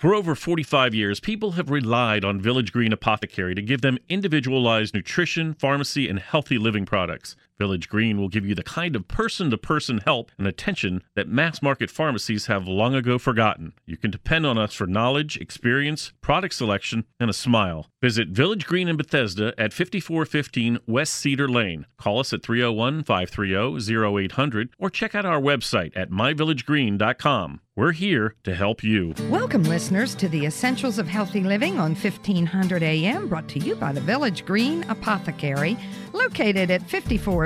For over 45 years, people have relied on Village Green Apothecary to give them individualized nutrition, pharmacy, and healthy living products. Village Green will give you the kind of person to person help and attention that mass market pharmacies have long ago forgotten. You can depend on us for knowledge, experience, product selection, and a smile. Visit Village Green in Bethesda at 5415 West Cedar Lane. Call us at 301 530 0800 or check out our website at myvillagegreen.com. We're here to help you. Welcome, listeners, to the Essentials of Healthy Living on 1500 AM, brought to you by the Village Green Apothecary, located at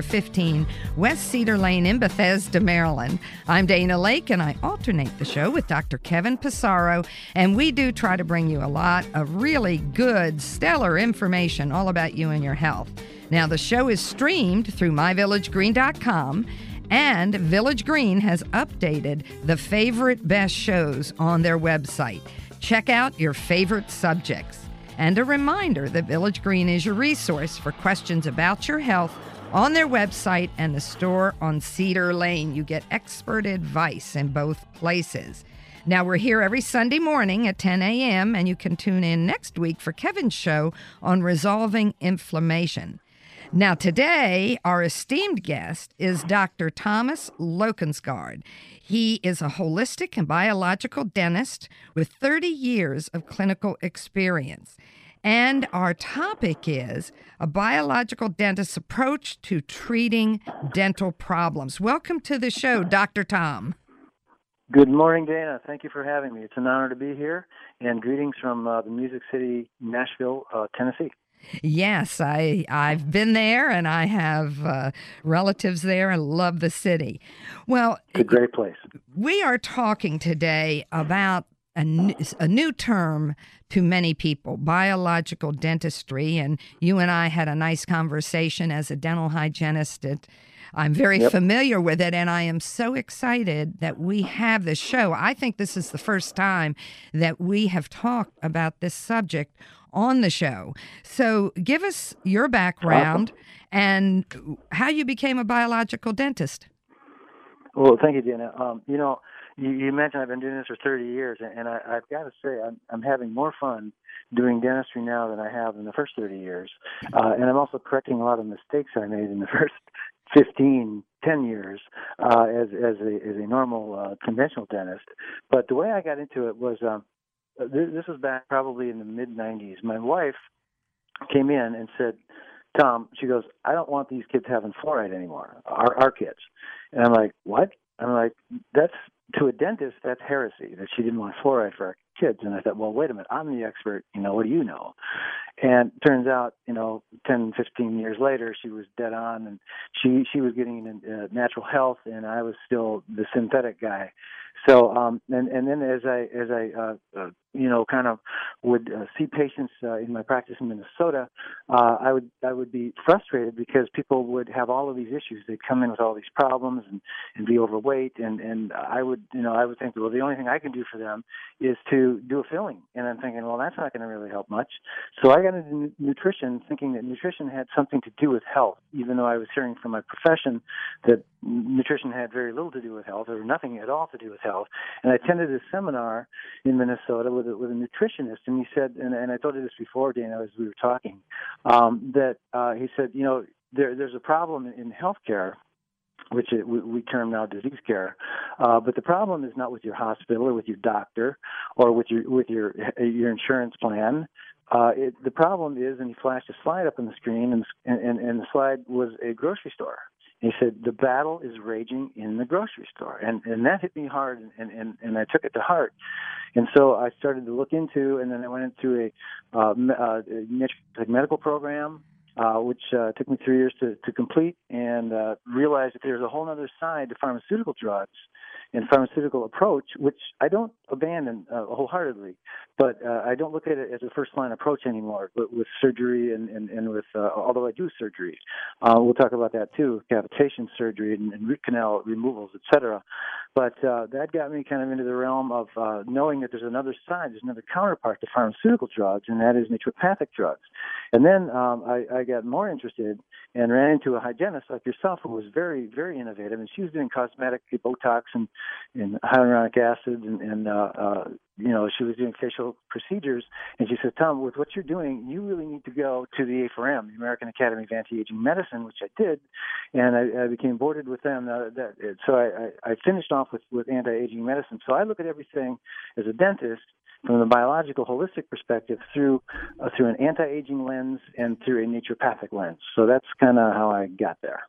5415 West Cedar Lane in Bethesda, Maryland. I'm Dana Laake, and I alternate the show with Dr. Kevin Passero, and we do try to bring you a lot of really good, stellar information all about you and your health. Now, the show is streamed through myvillagegreen.com and Village Green has updated the favorite best shows on their website. Check out your favorite subjects. And a reminder that Village Green is your resource for questions about your health on their website and the store on Cedar Lane. You get expert advice in both places. Now, we're here every Sunday morning at 10 a.m., and you can tune in next week for Kevin's show on resolving inflammation. Now, today, our esteemed guest is Dr. Thomas Lokensgaard. He is a holistic and biological dentist with 30 years of clinical experience. And our topic is a biological dentist's approach to treating dental problems. Welcome to the show, Dr. Tom. Good morning, Dana. Thank you for having me. It's an honor to be here, and greetings from uh, the Music City, Nashville, uh, Tennessee. Yes, I I've been there and I have uh, relatives there and love the city. Well, it's a great place. We are talking today about a new, a new term to many people, biological dentistry, and you and I had a nice conversation as a dental hygienist. At, I'm very yep. familiar with it, and I am so excited that we have this show. I think this is the first time that we have talked about this subject on the show. So give us your background and how you became a biological dentist. Well, thank you, Dana. Um, you know, you, you, mentioned I've been doing this for 30 years, and I, have got to say I'm, I'm, having more fun doing dentistry now than I have in the first 30 years. Uh, and I'm also correcting a lot of mistakes I made in the first 15, 10 years uh, as as a as a normal uh, conventional dentist. But the way I got into it was um, uh, this was back probably in the mid 90s. My wife came in and said, Tom, she goes, I don't want these kids having fluoride anymore, our, our kids. And I'm like, what? I'm like, that's to a dentist, that's heresy that she didn't want fluoride for our kids. And I thought, well, wait a minute, I'm the expert. You know, what do you know? And turns out, you know, 10, 15 years later, she was dead on, and she she was getting uh, natural health, and I was still the synthetic guy. So, um, and and then as I as I uh, uh, you know kind of would uh, see patients uh, in my practice in Minnesota, uh, I would I would be frustrated because people would have all of these issues. They'd come in with all these problems and and be overweight, and and I would you know I would think well the only thing I can do for them is to do a filling, and I'm thinking well that's not going to really help much. So I got into nutrition thinking that nutrition had something to do with health, even though I was hearing from my profession that nutrition had very little to do with health or nothing at all to do with health. And I attended a seminar in Minnesota with a, with a nutritionist, and he said, and, and I told you this before, Dana, as we were talking, um, that uh, he said, you know, there, there's a problem in healthcare which we, term now disease care. Uh, but the problem is not with your hospital or with your doctor or with your with your your insurance plan. Uh, it, the problem is, and he flashed a slide up on the screen, and, and, and the slide was a grocery store. He said the battle is raging in the grocery store, and and that hit me hard, and and and I took it to heart, and so I started to look into, and then I went into a, uh, uh, a medical program, uh, which uh, took me three years to to complete, and uh, realized that there's a whole other side to pharmaceutical drugs and pharmaceutical approach, which I don't abandon uh, wholeheartedly, but uh, I don't look at it as a first line approach anymore. But with surgery and and, and with uh, although I do surgery, uh, we'll talk about that too, cavitation surgery and, and root canal removals, etc. But uh, that got me kind of into the realm of uh, knowing that there's another side, there's another counterpart to pharmaceutical drugs, and that is naturopathic drugs. And then um, I, I got more interested and ran into a hygienist like yourself who was very, very innovative, and she was doing cosmetic Botox and, and hyaluronic acid and, and uh, uh, you know, she was doing facial procedures, and she said, "Tom, with what you're doing, you really need to go to the A4M, the American Academy of Anti-Aging Medicine," which I did, and I, I became boarded with them. Uh, that, so I, I finished off with with anti-aging medicine. So I look at everything as a dentist from the biological holistic perspective through uh, through an anti-aging lens and through a naturopathic lens. So that's kind of how I got there.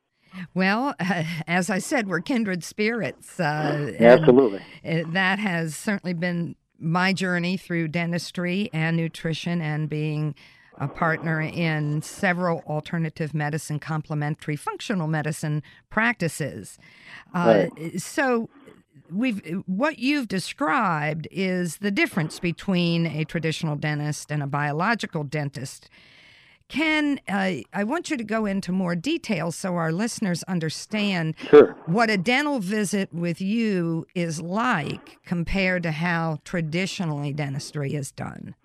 Well, uh, as I said, we're kindred spirits. Uh, Absolutely. That has certainly been my journey through dentistry and nutrition and being a partner in several alternative medicine, complementary functional medicine practices. Uh, right. So, we've what you've described is the difference between a traditional dentist and a biological dentist. Ken, uh, I want you to go into more detail so our listeners understand sure. what a dental visit with you is like compared to how traditionally dentistry is done.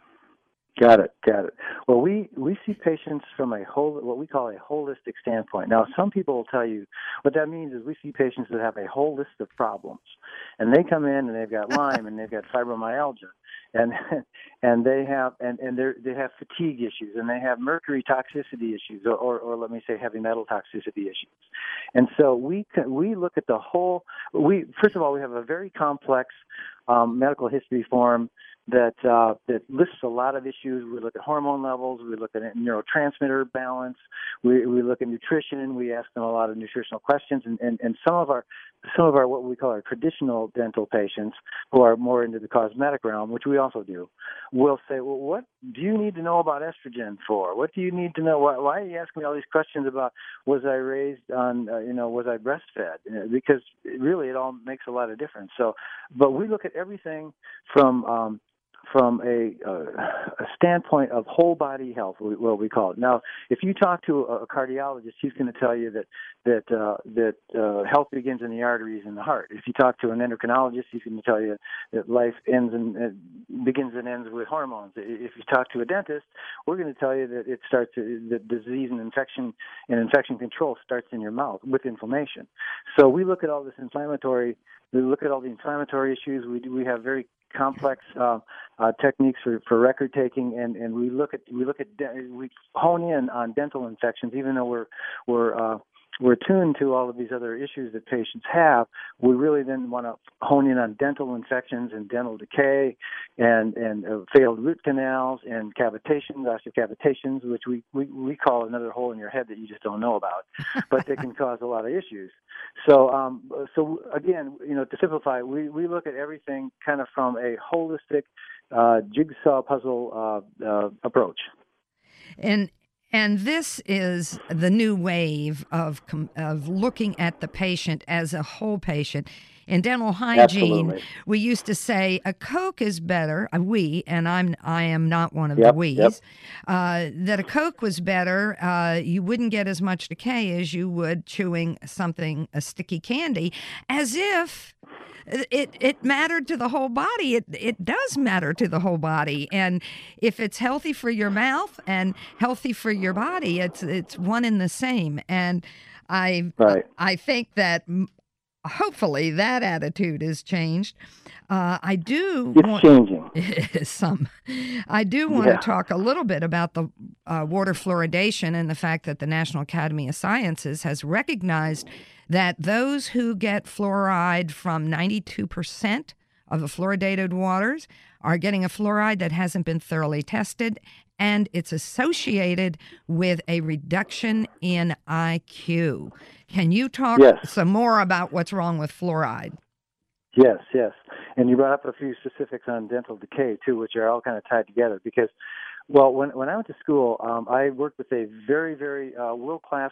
Got it, got it. Well, we we see patients from a whole what we call a holistic standpoint. Now, some people will tell you what that means is we see patients that have a whole list of problems, and they come in and they've got Lyme and they've got fibromyalgia, and and they have and and they have fatigue issues and they have mercury toxicity issues or, or or let me say heavy metal toxicity issues, and so we we look at the whole. We first of all we have a very complex um, medical history form that uh, that lists a lot of issues. We look at hormone levels, we look at neurotransmitter balance, we, we look at nutrition. We ask them a lot of nutritional questions, and, and, and some of our some of our what we call our traditional dental patients who are more into the cosmetic realm, which we also do, will say, well, what do you need to know about estrogen for? What do you need to know? Why, why are you asking me all these questions about was I raised on, uh, you know, was I breastfed? Uh, because really it all makes a lot of difference. So, but we look at everything from um, from a, uh, a standpoint of whole body health, what we call it. Now, if you talk to a cardiologist, he's going to tell you that that uh, that uh, health begins in the arteries and the heart. If you talk to an endocrinologist, he's going to tell you that life ends and uh, begins and ends with hormones. If you talk to a dentist, we're going to tell you that it starts that disease and infection and infection control starts in your mouth with inflammation. So we look at all this inflammatory we look at all the inflammatory issues. We do, we have very complex uh, uh, techniques for, for record taking, and, and we look at we look at we hone in on dental infections, even though we're we're uh, we're tuned to all of these other issues that patients have, we really then want to hone in on dental infections and dental decay and, and uh, failed root canals and cavitations, osteocavitations, which we, we, we call another hole in your head that you just don't know about, but they can cause a lot of issues. So, um, so again, you know, to simplify, we, we look at everything kind of from a holistic uh, jigsaw puzzle uh, uh, approach. And and this is the new wave of of looking at the patient as a whole patient. In dental hygiene, Absolutely. we used to say a Coke is better. Uh, we and I'm I am not one of yep, the we's. Yep. Uh, that a Coke was better. Uh, you wouldn't get as much decay as you would chewing something a sticky candy, as if it it mattered to the whole body. It it does matter to the whole body, and if it's healthy for your mouth and healthy for your body, it's it's one and the same. And I right. I think that hopefully that attitude has changed. Uh, I do. It's want, changing. some. I do want yeah. to talk a little bit about the uh, water fluoridation and the fact that the National Academy of Sciences has recognized that those who get fluoride from 92% of the fluoridated waters are getting a fluoride that hasn't been thoroughly tested and it's associated with a reduction in IQ. Can you talk yes. some more about what's wrong with fluoride? Yes, yes. And you brought up a few specifics on dental decay too, which are all kind of tied together because well, when when I went to school, um, I worked with a very, very uh, world class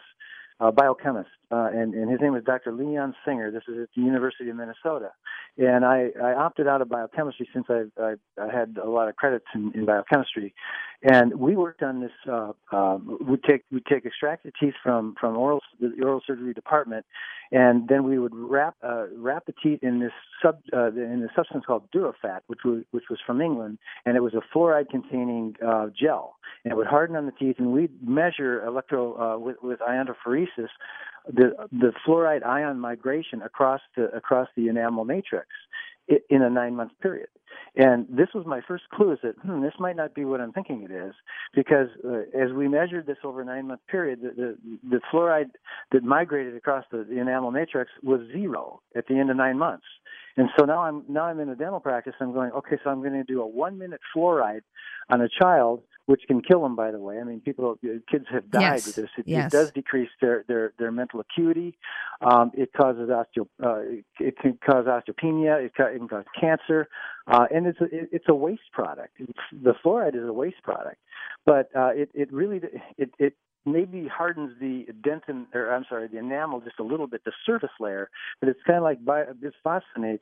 uh, biochemist, uh, and, and his name is Dr. Leon Singer. This is at the University of Minnesota, and I, I opted out of biochemistry since I, I, I had a lot of credits in, in biochemistry, and we worked on this. Uh, uh, we take we take extracted teeth from from oral the oral surgery department, and then we would wrap uh, wrap the teeth in this sub uh, in a substance called Duraphat, which was which was from England, and it was a fluoride containing uh, gel, and it would harden on the teeth, and we'd measure electro uh, with, with iontophoresis the the fluoride ion migration across the across the enamel matrix in a nine month period. And this was my first clue is that hmm, this might not be what I'm thinking it is, because uh, as we measured this over a nine month period, the, the, the fluoride that migrated across the, the enamel matrix was zero at the end of nine months. And so now I'm now I'm in a dental practice. I'm going okay, so I'm going to do a one minute fluoride on a child which can kill them, by the way. I mean, people, kids have died yes. with this. It, yes. it, does decrease their their, their mental acuity. Um, it causes osteo, uh, it can cause osteopenia. It, it can cause cancer, uh, and it's a, it, it's a waste product. It's, the fluoride is a waste product, but uh, it it really it it maybe hardens the dentin or I'm sorry, the enamel just a little bit, the surface layer, but it's kind of like bisphosphonates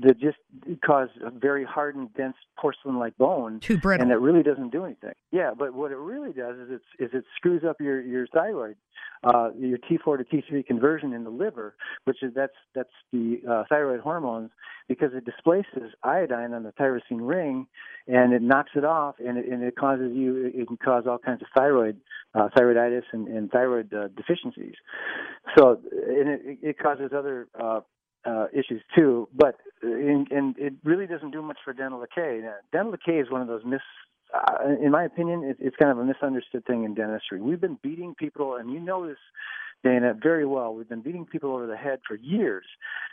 that just cause a very hardened, dense porcelain-like bone, too brittle, and it really doesn't do anything. Yeah, but what it really does is it's is it screws up your your thyroid, uh, your T4 to T3 conversion in the liver, which is that's that's the uh, thyroid hormones because it displaces iodine on the tyrosine ring, and it knocks it off, and it, and it causes you it can cause all kinds of thyroid uh, thyroiditis and, and thyroid uh, deficiencies. So and it, it causes other uh, uh, issues too. But in, and it really doesn't do much for dental decay. Now, dental decay is one of those mis. Uh, in my opinion, it, it's kind of a misunderstood thing in dentistry. We've been beating people, and you know this Dana, very well. We've been beating people over the head for years,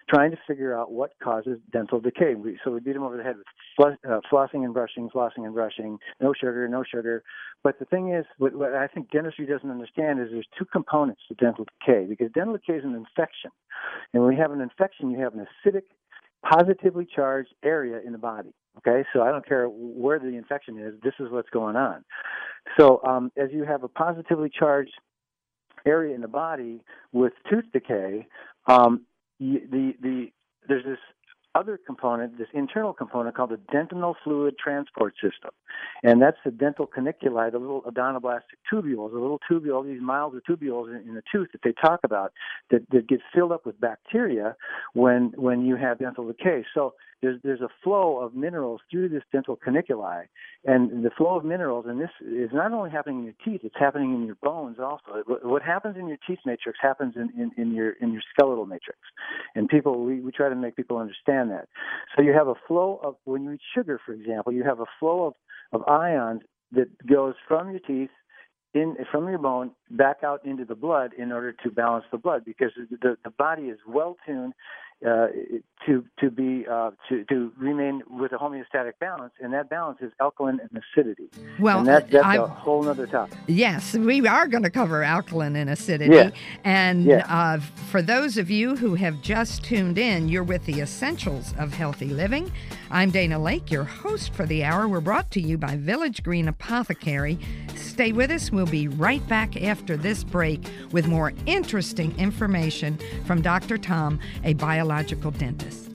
trying to figure out what causes dental decay. We, so we beat them over the head with fl- uh, flossing and brushing, flossing and brushing, no sugar, no sugar. But the thing is, what, what I think dentistry doesn't understand is there's two components to dental decay because dental decay is an infection, and when you have an infection, you have an acidic, positively charged area in the body. Okay, so I don't care where the infection is. This is what's going on. So um, as you have a positively charged area in the body with tooth decay, um, the the there's this other component, this internal component called the dentinal fluid transport system. And that's the dental caniculi, the little odontoblastic tubules, the little tubule, these miles of tubules in, in the tooth that they talk about that, that get filled up with bacteria when when you have dental decay. So there's there's a flow of minerals through this dental caniculi, and the flow of minerals, and this is not only happening in your teeth, it's happening in your bones also. What happens in your teeth matrix happens in, in, in your in your skeletal matrix, and people we, we try to make people understand that. So you have a flow of when you eat sugar, for example, you have a flow of of ions that goes from your teeth in from your bone back out into the blood in order to balance the blood because the the body is well tuned uh, to to be uh, to to remain with a homeostatic balance, and that balance is alkaline and acidity. Well, and that, that's I, a whole other topic. Yes, we are going to cover alkaline and acidity. Yeah. And yeah. Uh, for those of you who have just tuned in, you're with the Essentials of Healthy Living. I'm Dana Laake, your host for the hour. We're brought to you by Village Green Apothecary. Stay with us. We'll be right back after this break with more interesting information from Dr. Tom, a biological dentist.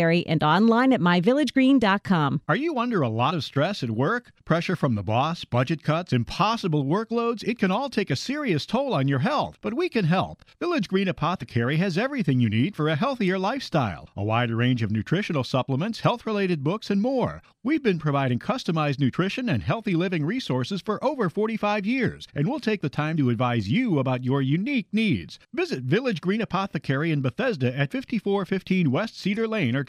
and online at myvillagegreen.com. Are you under a lot of stress at work? Pressure from the boss, budget cuts, impossible workloads? It can all take a serious toll on your health, but we can help. Village Green Apothecary has everything you need for a healthier lifestyle a wider range of nutritional supplements, health related books, and more. We've been providing customized nutrition and healthy living resources for over 45 years, and we'll take the time to advise you about your unique needs. Visit Village Green Apothecary in Bethesda at 5415 West Cedar Lane or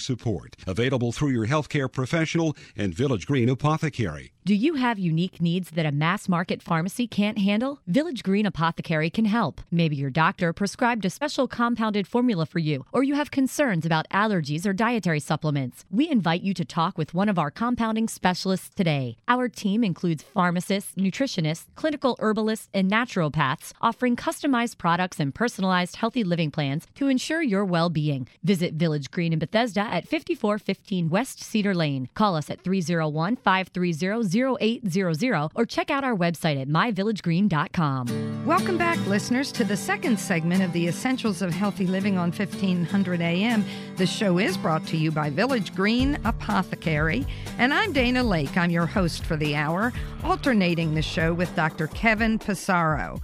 support. Available through your healthcare professional and Village Green Apothecary. Do you have unique needs that a mass market pharmacy can't handle? Village Green Apothecary can help. Maybe your doctor prescribed a special compounded formula for you, or you have concerns about allergies or dietary supplements. We invite you to talk with one of our compounding specialists today. Our team includes pharmacists, nutritionists, clinical herbalists, and naturopaths offering customized products and personalized healthy living plans to ensure your well being. Visit Village Green in Bethesda at 5415 West Cedar Lane. Call us at 301 530 0800 or check out our website at myvillagegreen.com. Welcome back, listeners, to the second segment of the Essentials of Healthy Living on 1500 AM. The show is brought to you by Village Green Apothecary, and I'm Dana Laake. I'm your host for the hour, alternating the show with Dr. Kevin Passero.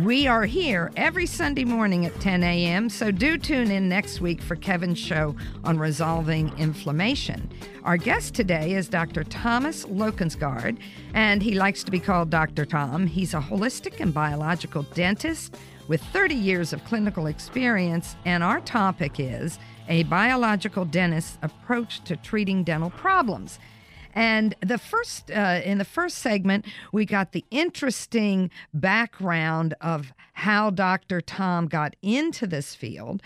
We are here every Sunday morning at 10 a.m., so do tune in next week for Kevin's show on resolving inflammation. Our guest today is Dr. Thomas Lokensgaard, and he likes to be called Dr. Tom. He's a holistic and biological dentist with 30 years of clinical experience, and our topic is a biological dentist's approach to treating dental problems. And the first, uh, in the first segment, we got the interesting background of how Dr. Tom got into this field,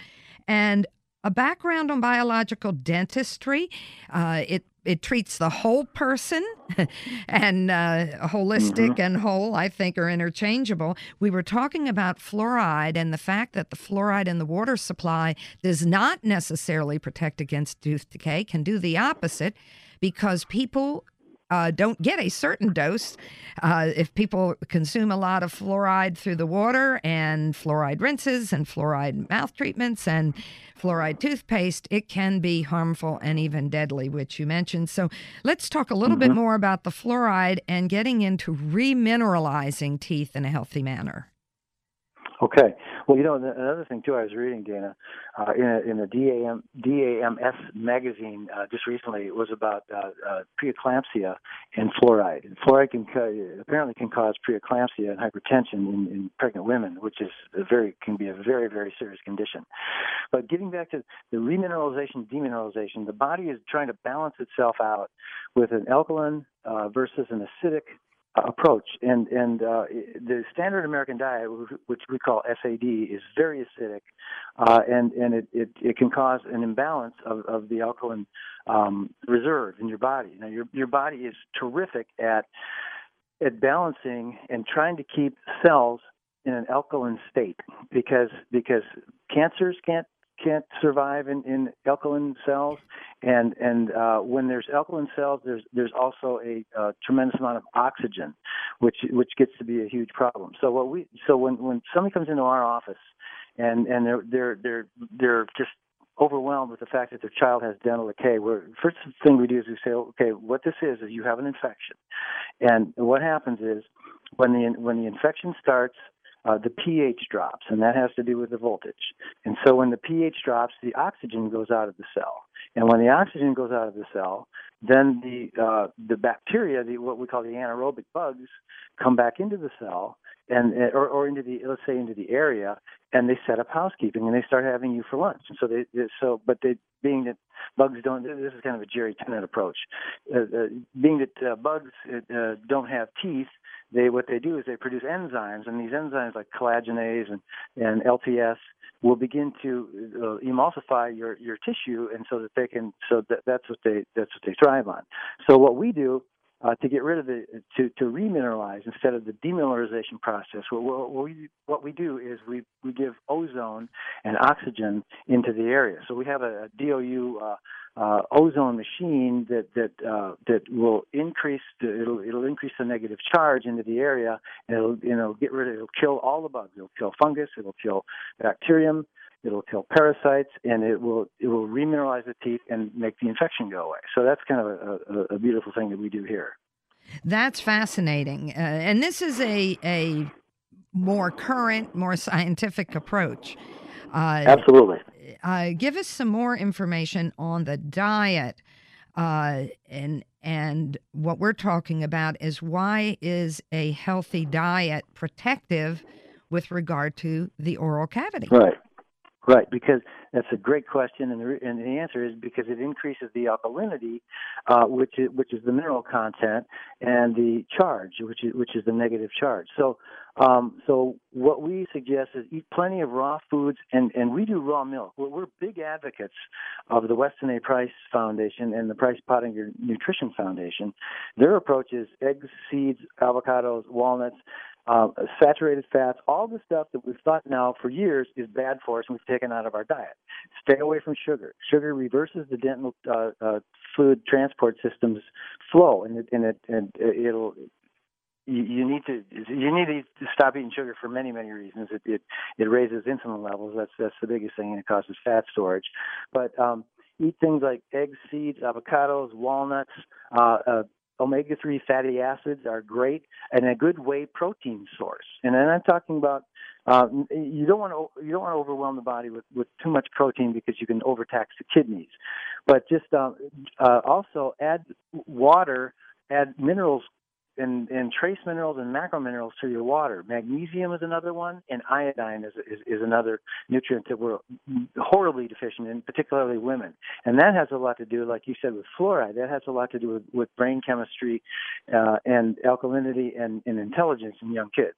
and a background on biological dentistry. Uh, it it treats the whole person and uh, holistic mm-hmm. and whole i think are interchangeable we were talking about fluoride and the fact that the fluoride in the water supply does not necessarily protect against tooth decay can do the opposite because people uh, don't get a certain dose. Uh, if people consume a lot of fluoride through the water and fluoride rinses and fluoride mouth treatments and fluoride toothpaste, it can be harmful and even deadly, which you mentioned. So let's talk a little mm-hmm. bit more about the fluoride and getting into remineralizing teeth in a healthy manner. Okay. Well, you know, another thing too, I was reading Dana uh, in a, in the DAM DAMS magazine uh, just recently. It was about uh, uh, preeclampsia and fluoride. And fluoride can apparently can cause preeclampsia and hypertension in, in pregnant women, which is a very can be a very very serious condition. But getting back to the remineralization, demineralization, the body is trying to balance itself out with an alkaline uh, versus an acidic approach. And and uh, the standard American diet, which we call SAD, is very acidic, uh, and and it, it, it can cause an imbalance of, of the alkaline um, reserve in your body. Now your your body is terrific at at balancing and trying to keep cells in an alkaline state because because cancers can't can't survive in, in alkaline cells, and and uh, when there's alkaline cells, there's there's also a, a tremendous amount of oxygen, which which gets to be a huge problem. So what we so when when somebody comes into our office, and and they're they're they're they're just overwhelmed with the fact that their child has dental decay. Where first thing we do is we say, okay, what this is is you have an infection, and what happens is when the when the infection starts, uh, the pH drops, and that has to do with the voltage. And so when the pH drops, the oxygen goes out of the cell. And when the oxygen goes out of the cell, then the uh, the bacteria, the what we call the anaerobic bugs, come back into the cell and or, or into the let's say into the area, and they set up housekeeping and they start having you for lunch. And so they, so but they being that bugs don't this is kind of a Jerry Tennant approach. Uh, uh, being that uh, bugs uh, don't have teeth, they what they do is they produce enzymes, and these enzymes like collagenase and and LTS will begin to uh, emulsify your your tissue, and so that they can so that that's what they that's what they thrive on. So what we do uh, to get rid of the to to remineralize instead of the demineralization process. What, what, we what we do is we we give ozone and oxygen into the area. So we have a, a DOU uh, uh, ozone machine that that uh, that will increase the, it'll it'll increase the negative charge into the area and it'll you know get rid of it'll kill all the bugs. It'll kill fungus. It'll kill bacterium. it'll kill parasites, and it will it will remineralize the teeth and make the infection go away. So that's kind of a, a, a beautiful thing that we do here. That's fascinating, uh, and this is a a more current, more scientific approach. Uh, Absolutely. Uh, give us some more information on the diet, uh, and and what we're talking about is why is a healthy diet protective with regard to the oral cavity? Right. Right, because that's a great question, and the, and the answer is because it increases the alkalinity, uh, which is which is the mineral content, and the charge, which is which is the negative charge. So, um, so what we suggest is eat plenty of raw foods, and and we do raw milk. We're, we're big advocates of the Weston A. Price Foundation and the Price Pottenger Nutrition Foundation. Their approach is eggs, seeds, avocados, walnuts uh, saturated fats, all the stuff that we've thought now for years is bad for us and we've taken out of our diet. Stay away from sugar. Sugar reverses the dental uh, uh, fluid transport system's flow, and it, and it and it'll you, you need to you need to stop eating sugar for many many reasons. It it, it raises insulin levels. That's that's the biggest thing, and it causes fat storage. But um, eat things like eggs, seeds, avocados, walnuts, uh, uh, omega 3 fatty acids are great and a good whey protein source. And then I'm talking about uh, you don't want to you don't want to overwhelm the body with, with too much protein because you can overtax the kidneys. But just uh, uh, also add water, add minerals and, and trace minerals and macro minerals to your water. Magnesium is another one, and iodine is, is, is another nutrient that we're horribly deficient in, particularly women. And that has a lot to do, like you said, with fluoride. That has a lot to do with, with brain chemistry uh, and alkalinity and, and intelligence in young kids.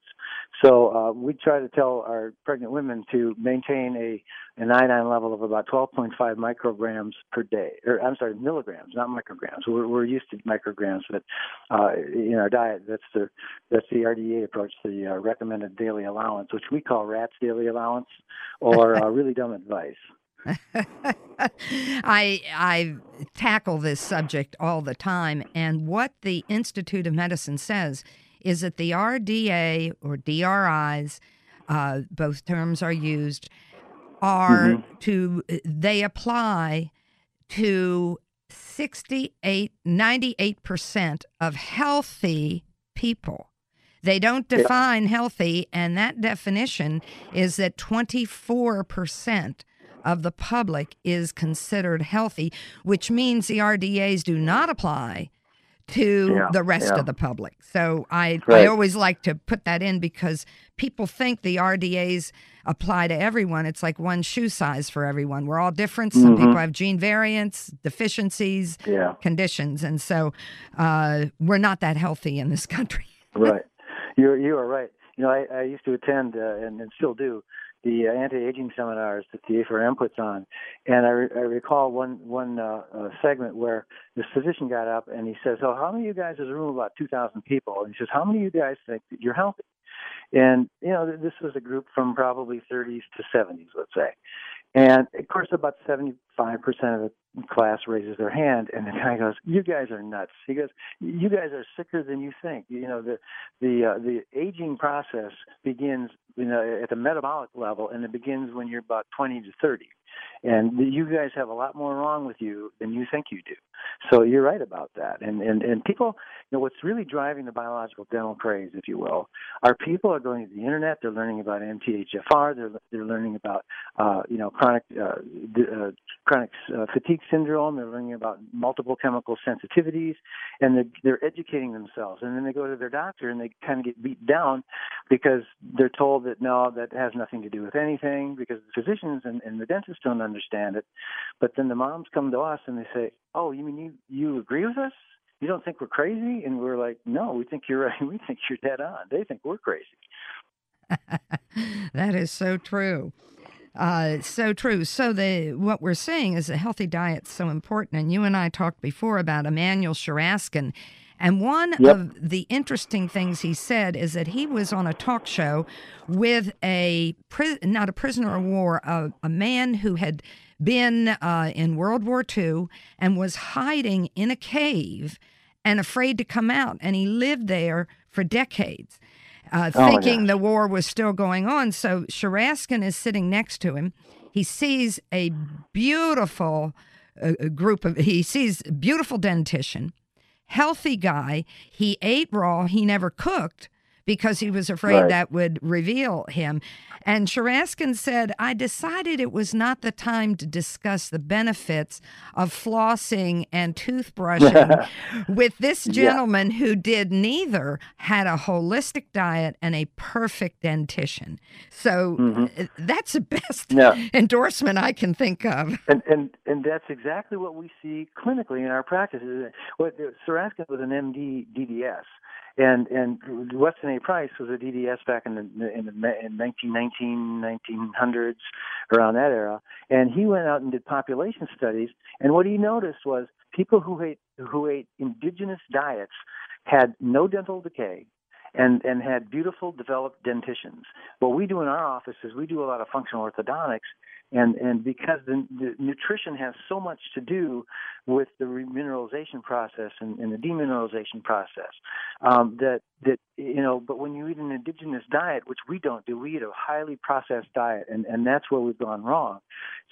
So uh, we try to tell our pregnant women to maintain a an iodine level of about 12.5 micrograms per day, or I'm sorry, milligrams, not micrograms. We're, we're used to micrograms, but uh, our diet, that's the that's the RDA approach, the uh, recommended daily allowance, which we call RATS daily allowance, or uh, really dumb advice. I I tackle this subject all the time, and what the Institute of Medicine says is that the RDA or DRIs, uh, both terms are used, are mm-hmm. to they apply to 68 98% of healthy people. They don't define yep. healthy and that definition is that 24% of the public is considered healthy, which means the RDAs do not apply to yeah, the rest yeah. of the public. So I right. I always like to put that in because people think the RDAs apply to everyone. It's like one shoe size for everyone. We're all different. Some mm-hmm. people have gene variants, deficiencies, yeah. conditions, and so uh, we're not that healthy in this country. right. You you are right. You know, I, I used to attend uh, and, and still do the uh, anti-aging seminars that the A4M puts on, and I, re- I recall one one uh, uh, segment where this physician got up and he says, "Oh, how many of you guys? is a room about 2,000 people." And he says, "How many of you guys think that you're healthy?" And you know, this was a group from probably 30s to 70s, let's say. And of course, about 75% of the class raises their hand, and the guy goes, "You guys are nuts." He goes, "You guys are sicker than you think." You know, the the uh, the aging process begins, you know, at the metabolic level, and it begins when you're about 20 to 30 and you guys have a lot more wrong with you than you think you do. So you're right about that. And and and people, you know, what's really driving the biological dental craze, if you will, are people are going to the internet. They're learning about MTHFR. They're they're learning about uh, you know chronic uh, uh, chronic uh, fatigue syndrome. They're learning about multiple chemical sensitivities, and they're, they're educating themselves. And then they go to their doctor and they kind of get beat down because they're told that no, that has nothing to do with anything because the physicians and, and the dentists don't understand it. But then the moms come to us and they say, "Oh, you mean you you agree with us? You don't think we're crazy?" And we're like, "No, we think you're right. We think you're dead on. They think we're crazy." that is so true. Uh, so true. So the what we're saying is a healthy diet's so important. And you and I talked before about Emanuel Cheraskin. And one yep. of the interesting things he said is that he was on a talk show with a not a prisoner of war, a, a man who had been uh, in World War II and was hiding in a cave and afraid to come out. And he lived there for decades, uh, oh thinking the war was still going on. So Cheraskin is sitting next to him. he sees a beautiful uh, group of, he sees a beautiful dentition, healthy guy. He ate raw, he never cooked because he was afraid Right. that would reveal him. And Cheraskin said, I decided it was not the time to discuss the benefits of flossing and toothbrushing with this gentleman who did neither, had a holistic diet and a perfect dentition. So uh, that's the best Yeah. endorsement I can think of. And and and that's exactly what we see clinically in our practices. What Cheraskin was an MD DDS, and and Weston A. Price was a DDS back in the in the in 1919 1900s around that era, and he went out and did population studies, and what he noticed was people who ate who ate indigenous diets had no dental decay and and had beautiful developed dentitions. What we do in our office is we do a lot of functional orthodontics, and and because the, the nutrition has so much to do with the remineralization process and, and the demineralization process, um, that that you know. But when you eat an indigenous diet, which we don't do, we eat a highly processed diet, and and that's where we've gone wrong,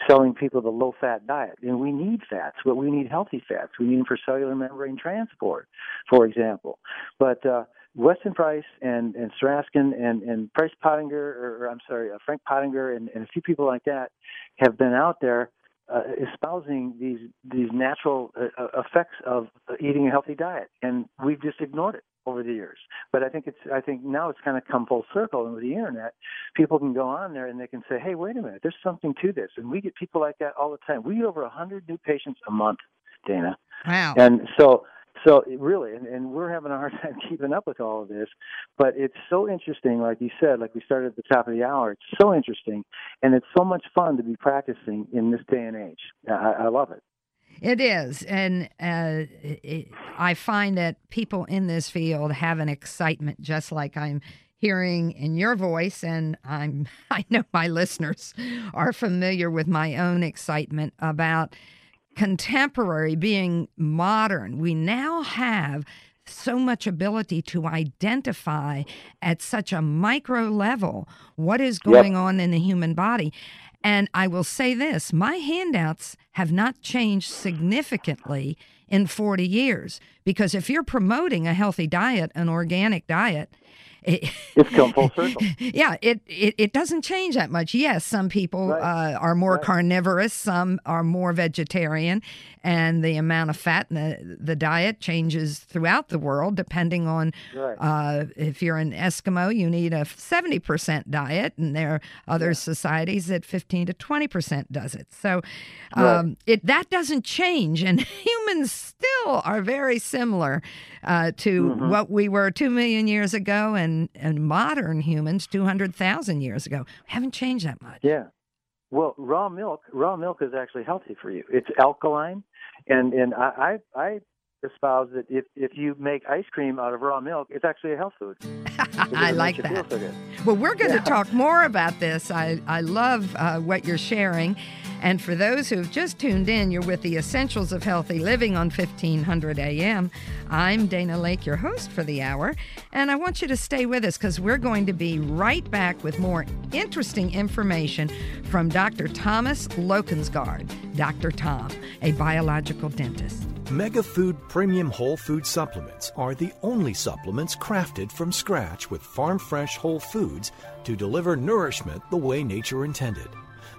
selling people the low fat diet. And we need fats, but we need healthy fats. We need them for cellular membrane transport, for example. But uh, Weston Price and and Cheraskin and and Price Pottenger, or, or I'm sorry, uh, Frank Pottenger, and, and a few people like that have been out there uh, espousing these these natural uh, uh, effects of eating a healthy diet, and we've just ignored it over the years. But I think it's I think now it's kind of come full circle, and with the internet, people can go on there and they can say, hey, wait a minute, there's something to this, and we get people like that all the time. We get over a hundred new patients a month, Dana. Wow. And so, so really, and, and we're having a hard time keeping up with all of this, but it's so interesting, like you said, like we started at the top of the hour. It's so interesting, and it's so much fun to be practicing in this day and age. I, I love it. It is, and uh, it, I find that people in this field have an excitement, just like I'm hearing in your voice, and I'm I know my listeners are familiar with my own excitement about contemporary being modern. We now have so much ability to identify at such a micro level what is going on in the human body. And I will say this my handouts have not changed significantly in 40 years because if you're promoting a healthy diet, an organic diet, it, It's come full circle. yeah, it, it it doesn't change that much. Yes, some people Right. uh, are more Right. carnivorous, some are more vegetarian, and the amount of fat in the, the diet changes throughout the world depending on Right. uh, if you're an Eskimo, you need a 70% diet, and there are other societies that 15 to 20% does it. So um, it that doesn't change, and humans still are very similar uh, to what we were 2 million years ago and, and modern humans 200,000 years ago. Haven't changed that much. Yeah. Well, raw milk, raw milk is actually healthy for you. It's alkaline, and and I I, I espouse that if if you make ice cream out of raw milk, it's actually a health food. I like that. so. Well, we're going to talk more about this. I, I love uh, what you're sharing. And for those who've just tuned in, you're with the Essentials of Healthy Living on 1500 AM. I'm Dana Laake, your host for the hour. And I want you to stay with us because we're going to be right back with more interesting information from Dr. Thomas Lokensgaard, Dr. Tom, a biological dentist. Mega Food Premium Whole Food Supplements are the only supplements crafted from scratch with farm fresh whole foods to deliver nourishment the way nature intended.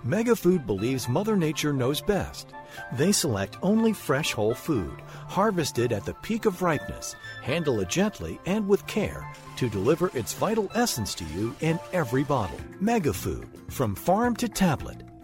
Mega Food believes Mother Nature knows best. They select only fresh whole food, harvested at the peak of ripeness, handle it gently and with care to deliver its vital essence to you in every bottle. Mega Food, from farm to tablet.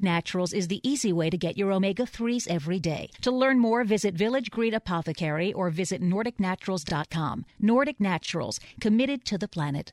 Naturals is the easy way to get your omega 3s every day. To learn more, visit Village Green Apothecary or visit NordicNaturals.com. Nordic Naturals, committed to the planet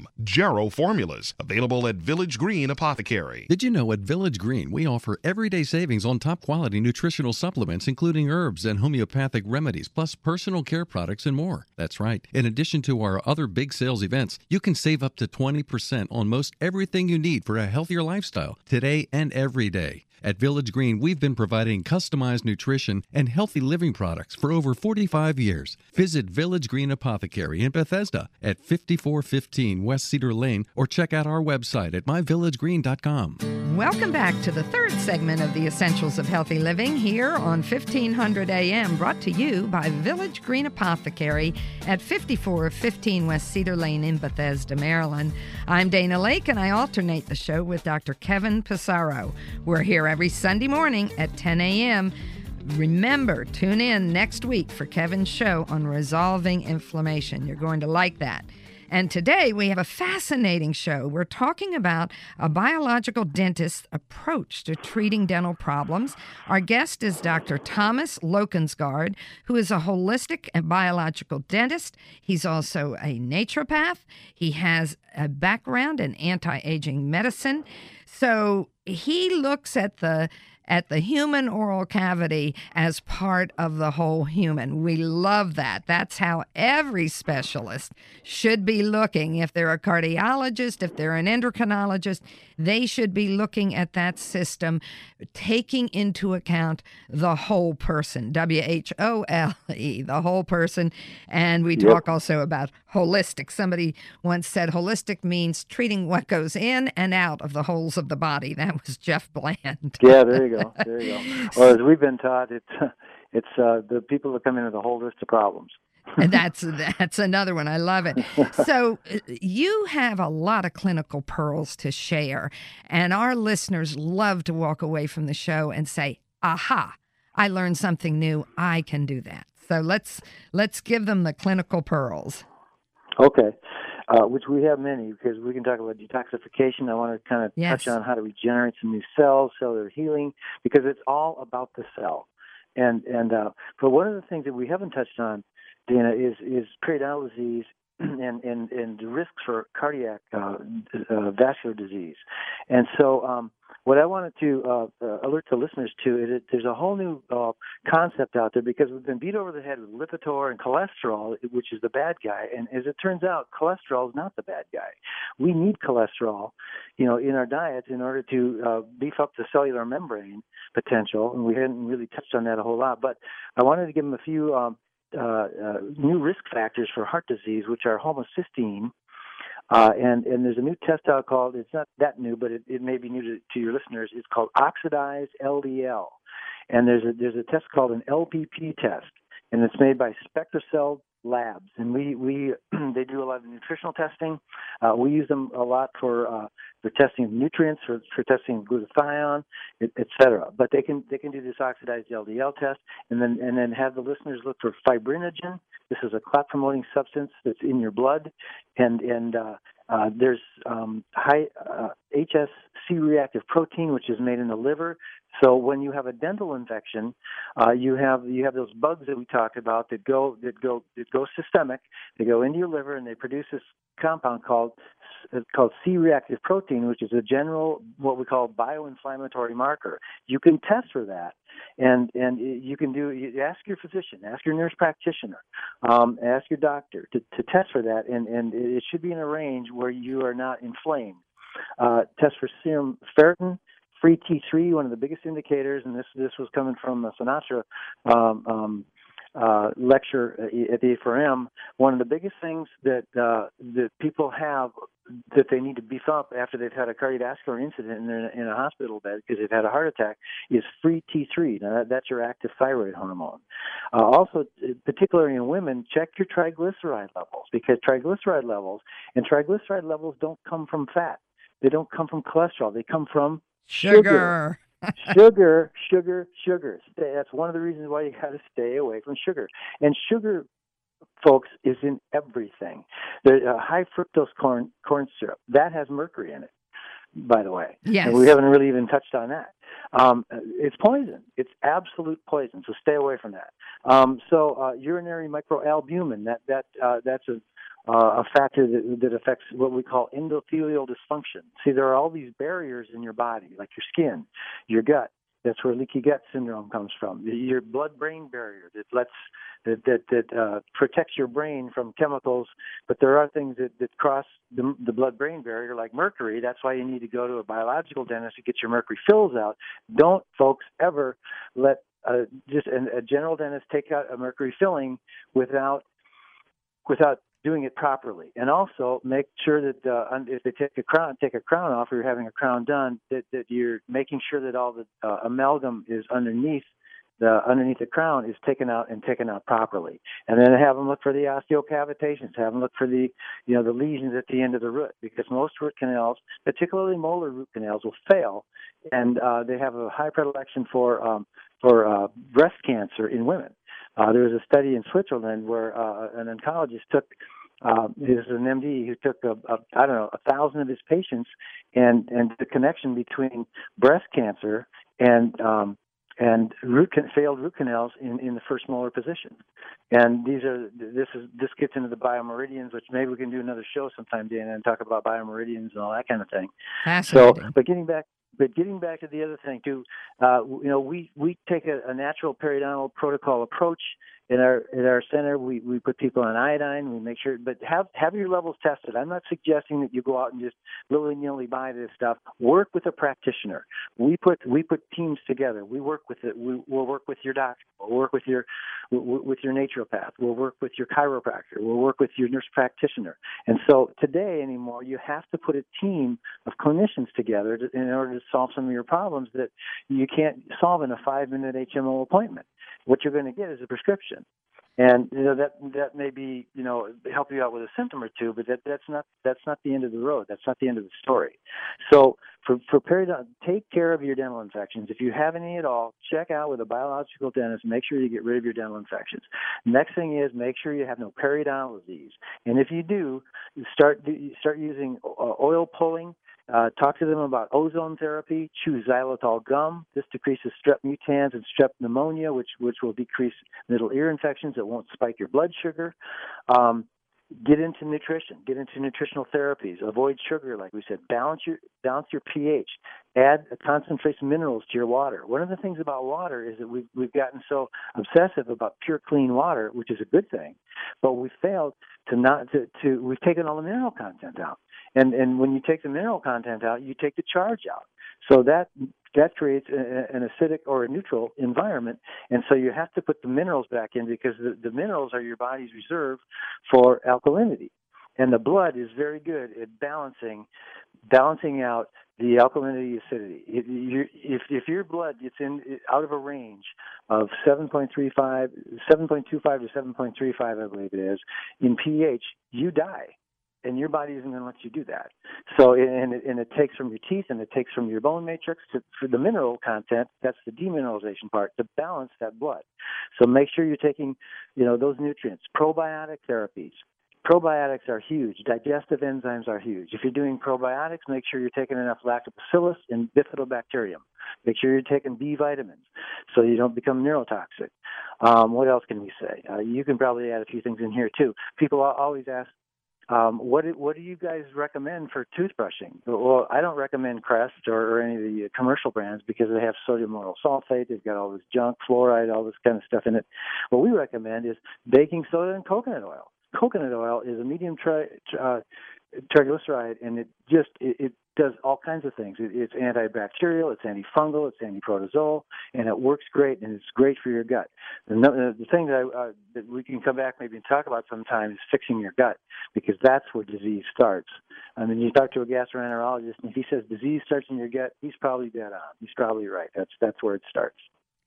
Jarrow Formulas, available at Village Green Apothecary. Did you know at Village Green we offer everyday savings on top quality nutritional supplements, including herbs and homeopathic remedies, plus personal care products and more? That's right. In addition to our other big sales events, you can save up to 20% on most everything you need for a healthier lifestyle today and every day. At Village Green, we've been providing customized nutrition and healthy living products for over 45 years. Visit Village Green Apothecary in Bethesda at 5415 West Cedar Lane or check out our website at myvillagegreen.com. Welcome back to the third segment of the Essentials of Healthy Living here on 1500 AM, brought to you by Village Green Apothecary at 5415 West Cedar Lane in Bethesda, Maryland. I'm Dana Laake and I alternate the show with Dr. Kevin Passero. We're here every Sunday morning at 10 a.m. Remember, tune in next week for Kevin's show on resolving inflammation. You're going to like that. And today we have a fascinating show. We're talking about a biological dentist's approach to treating dental problems. Our guest is Dr. Thomas Lokensgaard, who is a holistic and biological dentist. He's also a naturopath. He has a background in anti aging medicine. So he looks at the at the human oral cavity as part of the whole human. We love that. That's how every specialist should be looking. If they're a cardiologist, if they're an endocrinologist, they should be looking at that system, taking into account the whole person, W H O L E, the whole person. And we talk also about holistic. Somebody once said holistic means treating what goes in and out of the holes of the body. That was Jeff Bland. yeah, there you go. There you go. Well, as we've been taught, it's it's uh, the people that come in with a whole list of problems and that's that's another one. I love it. So uh, you have a lot of clinical pearls to share, and our listeners love to walk away from the show and say, "Aha! I learned something new. I can do that." So let's let's give them the clinical pearls. Okay. Uh, which we have many because we can talk about detoxification. I want to kind of yes. touch on how to regenerate some new cells, cellular healing, because it's all about the cell. And and uh, but one of the things that we haven't touched on Dana, is is periodontal disease and and and risks for cardiac uh, uh, vascular disease. And so, um, what I wanted to uh, uh, alert the listeners to is that there's a whole new uh, concept out there because we've been beat over the head with Lipitor and cholesterol, which is the bad guy. And as it turns out, cholesterol is not the bad guy. We need cholesterol, you know, in our diets in order to uh, beef up the cellular membrane potential. And we hadn't really touched on that a whole lot, but I wanted to give them a few. Um, uh, uh, new risk factors for heart disease, which are homocysteine. Uh, and, and there's a new test out called, it's not that new, but it, it may be new to, to your listeners. It's called oxidized LDL. And there's a, there's a test called an LPP test, and it's made by SpectraCell labs, and we we they do a lot of nutritional testing. Uh, we use them a lot for uh, for testing nutrients, for, for testing glutathione, et, et. But they can they can do this oxidized LDL test, and then and then have the listeners look for fibrinogen. This is a clot promoting substance that's in your blood, and and uh, uh, there's um, high uh, HSCRP, C-reactive protein, which is made in the liver. So when you have a dental infection, uh, you have you have those bugs that we talked about that go that go that go systemic. They go into your liver and they produce this compound called called C-reactive protein, which is a general what we call bioinflammatory marker. You can test for that, and and you can do you ask your physician, ask your nurse practitioner, um, ask your doctor to, to test for that, and and it should be in a range where you are not inflamed. Uh, test for serum ferritin, free T3, one of the biggest indicators, and this this was coming from the Sinatra um, um, uh, lecture at the A4M. One of the biggest things that uh, that people have that they need to beef up after they've had a cardiovascular incident and they're in a hospital bed because they've had a heart attack is free T3. Now that, that's your active thyroid hormone. Uh, also, particularly in women, check your triglyceride levels because triglyceride levels and triglyceride levels don't come from fat. They don't come from cholesterol. They come from sugar. sugar, sugar, sugar. That's one of the reasons why you got to stay away from sugar. And sugar, folks, is in everything. The uh, high fructose corn corn syrup that has mercury in it. By the way, yes, and we haven't really even touched on that. Um, it's poison. It's absolute poison. So stay away from that. Um, so uh, urinary microalbumin. That that uh, that's a uh, a factor that, that affects what we call endothelial dysfunction. See, there are all these barriers in your body, like your skin, your gut. That's where leaky gut syndrome comes from. Your blood-brain barrier that lets that that, that uh, protects your brain from chemicals, but there are things that, that cross the, the blood-brain barrier, like mercury. That's why you need to go to a biological dentist to get your mercury fills out. Don't, folks, ever let uh, just a, a general dentist take out a mercury filling without without doing it properly, and also make sure that uh, if they take a crown, take a crown off, or you're having a crown done, that that you're making sure that all the uh, amalgam is underneath the underneath the crown is taken out and taken out properly. And then have them look for the osteocavitations, have them look for the you know the lesions at the end of the root because most root canals, particularly molar root canals, will fail, and uh, they have a high predilection for um, for uh, breast cancer in women. Uh, there was a study in Switzerland where uh, an oncologist took uh, this is an MD who took a, a I don't know a thousand of his patients and and the connection between breast cancer and um, and root can, failed root canals in, in the first molar position. And these are this is this gets into the biomeridians, which maybe we can do another show sometime, Dana, and talk about biomeridians and all that kind of thing. So, but getting back but getting back to the other thing too, uh, you know, we we take a, a natural periodontal protocol approach in our in our center. We we put people on iodine. We make sure, but have have your levels tested. I'm not suggesting that you go out and just willy nilly buy this stuff. Work with a practitioner. We put we put teams together. We work with it. We, we'll work with your doctor. We'll work with your with your naturopath. We'll work with your chiropractor. We'll work with your nurse practitioner. And so today anymore, you have to put a team of clinicians together to, in order to solve some of your problems that you can't solve in a five minute HMO appointment what you're going to get is a prescription. And you know that that may be you know help you out with a symptom or two, but that that's not that's not the end of the road. That's not the end of the story. So for for period, take care of your dental infections. If you have any at all, check out with a biological dentist. Make sure you get rid of your dental infections. Next thing is make sure you have no periodontal disease. And if you do, start start using uh, oil pulling uh, talk to them about ozone therapy. Choose xylitol gum. This decreases strep mutans and strep pneumonia, which which will decrease middle ear infections. It won't spike your blood sugar. Um, get into nutrition. Get into nutritional therapies. Avoid sugar, like we said. Balance your balance your pH. Add concentrates of minerals to your water. One of the things about water is that we've we've gotten so obsessive about pure clean water, which is a good thing, but we failed to not to, to we've taken all the mineral content out. And and when you take the mineral content out, you take the charge out. So that that creates a, an acidic or a neutral environment, and so you have to put the minerals back in because the, the minerals are your body's reserve for alkalinity, and the blood is very good at balancing balancing out the alkalinity acidity. If, if, if your blood gets in out of a range of 7.35, 7.25 to 7.35, I believe it is, in pH, you die and your body isn't going to let you do that. So, and it, and it takes from your teeth and it takes from your bone matrix to, for the mineral content. That's the demineralization part to balance that blood. So make sure you're taking, you know, those nutrients. Probiotic therapies. probiotics are huge. Digestive enzymes are huge. If you're doing probiotics, make sure you're taking enough lactobacillus and bifidobacterium. Make sure you're taking B vitamins so you don't become neurotoxic. Um, what else can we say? Uh, you can probably add a few things in here too. People always ask, um, what do, what do you guys recommend for toothbrushing? Well, I don't recommend Crest or, or any of the commercial brands because they have sodium lauryl sulfate. They've got all this junk, fluoride, all this kind of stuff in it. What we recommend is baking soda and coconut oil coconut oil is a medium tri- uh, triglyceride, and it just it, it does all kinds of things. It, it's antibacterial, it's antifungal, it's antiprotozoal, and it works great, and it's great for your gut. The, the thing that, I, uh, that we can come back maybe and talk about sometimes is fixing your gut, because that's where disease starts. I mean, you talk to a gastroenterologist, and if he says disease starts in your gut, he's probably dead on. He's probably right. That's that's where it starts.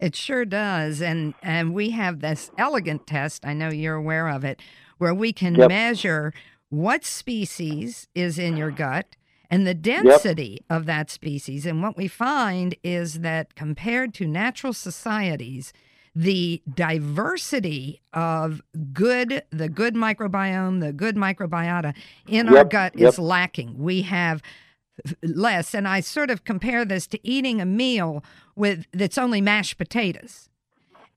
It sure does, and and we have this elegant test. I know you're aware of it, where we can yep. measure what species is in your gut and the density yep. of that species. And what we find is that compared to natural societies, the diversity of good, the good microbiome, the good microbiota in yep. our gut is lacking. We have less, and I sort of compare this to eating a meal with that's only mashed potatoes.